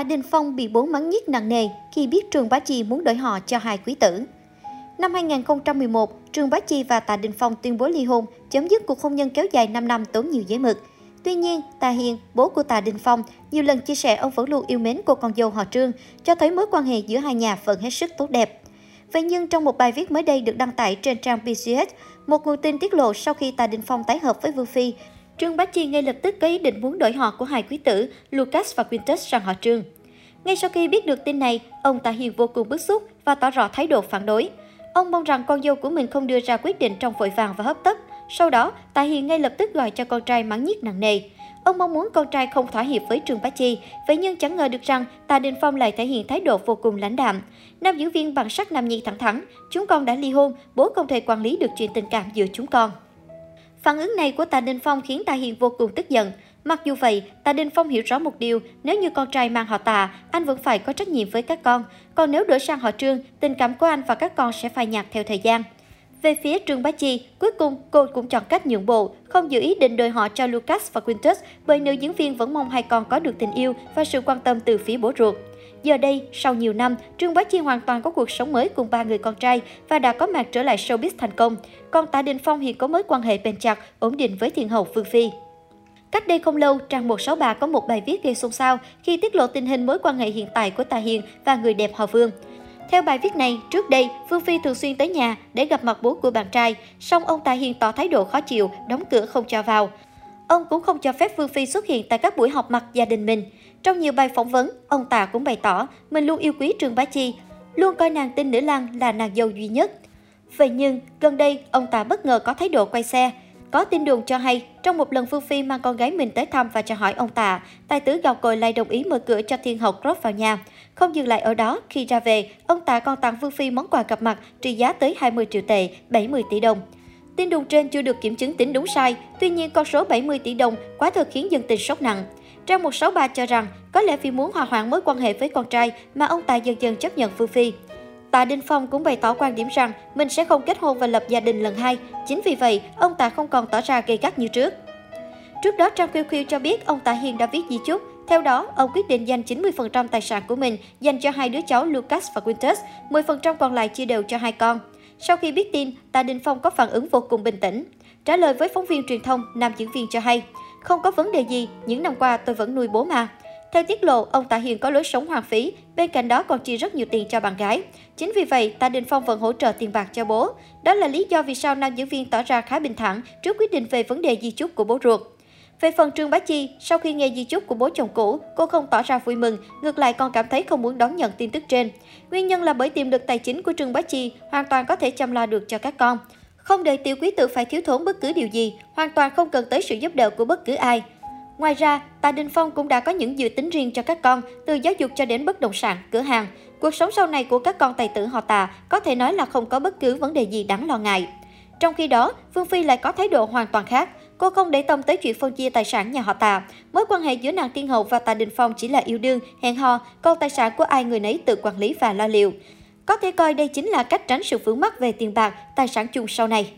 Tạ Đình Phong bị bố mắng nhiếc nặng nề khi biết Trương Bá Chi muốn đổi họ cho hai quý tử. Năm 2011, Trương Bá Chi và Tạ Đình Phong tuyên bố ly hôn, chấm dứt cuộc hôn nhân kéo dài 5 năm tốn nhiều giấy mực. Tuy nhiên, Tạ Hiền, bố của Tạ Đình Phong, nhiều lần chia sẻ ông vẫn luôn yêu mến cô con dâu họ Trương, cho thấy mối quan hệ giữa hai nhà vẫn hết sức tốt đẹp. Vậy nhưng trong một bài viết mới đây được đăng tải trên trang BCS, một nguồn tin tiết lộ sau khi Tạ Đình Phong tái hợp với Vương Phi, Trương Bá Chi ngay lập tức có ý định muốn đổi họ của hai quý tử Lucas và Quintus sang họ Trương. Ngay sau khi biết được tin này, ông Tạ Hiền vô cùng bức xúc và tỏ rõ thái độ phản đối. Ông mong rằng con dâu của mình không đưa ra quyết định trong vội vàng và hấp tấp. Sau đó, Tạ Hiền ngay lập tức gọi cho con trai mắng nhiếc nặng nề. Ông mong muốn con trai không thỏa hiệp với Trương Bá Chi, vậy nhưng chẳng ngờ được rằng Tạ Đình Phong lại thể hiện thái độ vô cùng lãnh đạm. Nam diễn viên bằng sắc nam nhi thẳng thắn, chúng con đã ly hôn, bố không thể quản lý được chuyện tình cảm giữa chúng con. Phản ứng này của Tạ Đình Phong khiến Tạ Hiền vô cùng tức giận. Mặc dù vậy, Tạ Đình Phong hiểu rõ một điều, nếu như con trai mang họ Tạ, anh vẫn phải có trách nhiệm với các con. Còn nếu đổi sang họ Trương, tình cảm của anh và các con sẽ phai nhạt theo thời gian. Về phía Trương Bá Chi, cuối cùng cô cũng chọn cách nhượng bộ, không dự ý định đổi họ cho Lucas và Quintus bởi nữ diễn viên vẫn mong hai con có được tình yêu và sự quan tâm từ phía bố ruột. Giờ đây, sau nhiều năm, Trương Bá Chi hoàn toàn có cuộc sống mới cùng ba người con trai và đã có mặt trở lại showbiz thành công. Còn Tạ Đình Phong hiện có mối quan hệ bền chặt, ổn định với thiên hậu Phương Phi. Cách đây không lâu, trang 163 có một bài viết gây xôn xao khi tiết lộ tình hình mối quan hệ hiện tại của Tạ Hiền và người đẹp họ Vương. Theo bài viết này, trước đây, Phương Phi thường xuyên tới nhà để gặp mặt bố của bạn trai, song ông Tạ Hiền tỏ thái độ khó chịu, đóng cửa không cho vào. Ông cũng không cho phép Phương Phi xuất hiện tại các buổi họp mặt gia đình mình. Trong nhiều bài phỏng vấn, ông Tạ cũng bày tỏ mình luôn yêu quý Trương Bá Chi, luôn coi nàng tinh nữ lang là nàng dâu duy nhất. Vậy nhưng, gần đây, ông Tạ bất ngờ có thái độ quay xe. Có tin đồn cho hay, trong một lần Phương Phi mang con gái mình tới thăm và chào hỏi ông Tạ, tài tử gào còi lại đồng ý mở cửa cho thiên hậu Crop vào nhà. Không dừng lại ở đó, khi ra về, ông Tạ còn tặng Phương Phi món quà gặp mặt trị giá tới 20 triệu tệ, 70 tỷ đồng. Tin đồn trên chưa được kiểm chứng tính đúng sai, tuy nhiên con số 70 tỷ đồng quá thật khiến dân tình sốc nặng. Trang 163 cho rằng có lẽ vì muốn hòa hoãn mối quan hệ với con trai mà ông Tài dần dần chấp nhận Phương Phi. Tạ Đình Phong cũng bày tỏ quan điểm rằng mình sẽ không kết hôn và lập gia đình lần hai. Chính vì vậy, ông Tạ không còn tỏ ra gây gắt như trước. Trước đó, Trang Khiêu Khiêu cho biết ông Tạ Hiền đã viết di chúc. Theo đó, ông quyết định dành 90% tài sản của mình dành cho hai đứa cháu Lucas và Quintus, 10% còn lại chia đều cho hai con. Sau khi biết tin, Tạ Đình Phong có phản ứng vô cùng bình tĩnh. Trả lời với phóng viên truyền thông, nam diễn viên cho hay, không có vấn đề gì, những năm qua tôi vẫn nuôi bố mà. Theo tiết lộ, ông Tạ Hiền có lối sống hoàng phí, bên cạnh đó còn chi rất nhiều tiền cho bạn gái. Chính vì vậy, Tạ Đình Phong vẫn hỗ trợ tiền bạc cho bố. Đó là lý do vì sao nam diễn viên tỏ ra khá bình thản trước quyết định về vấn đề di chúc của bố ruột. Về phần Trương Bá Chi, sau khi nghe di chúc của bố chồng cũ, cô không tỏ ra vui mừng, ngược lại còn cảm thấy không muốn đón nhận tin tức trên. Nguyên nhân là bởi tiềm lực tài chính của Trương Bá Chi hoàn toàn có thể chăm lo được cho các con. Không để tiểu quý tử phải thiếu thốn bất cứ điều gì, hoàn toàn không cần tới sự giúp đỡ của bất cứ ai. Ngoài ra, Tạ Đình Phong cũng đã có những dự tính riêng cho các con, từ giáo dục cho đến bất động sản, cửa hàng. Cuộc sống sau này của các con tài tử họ Tạ có thể nói là không có bất cứ vấn đề gì đáng lo ngại. Trong khi đó, Phương Phi lại có thái độ hoàn toàn khác. Cô không để tâm tới chuyện phân chia tài sản nhà họ Tạ. Mối quan hệ giữa nàng Tiên Hậu và Tạ Đình Phong chỉ là yêu đương, hẹn hò, còn tài sản của ai người nấy tự quản lý và lo liệu. Có thể coi đây chính là cách tránh sự vướng mắc về tiền bạc, tài sản chung sau này.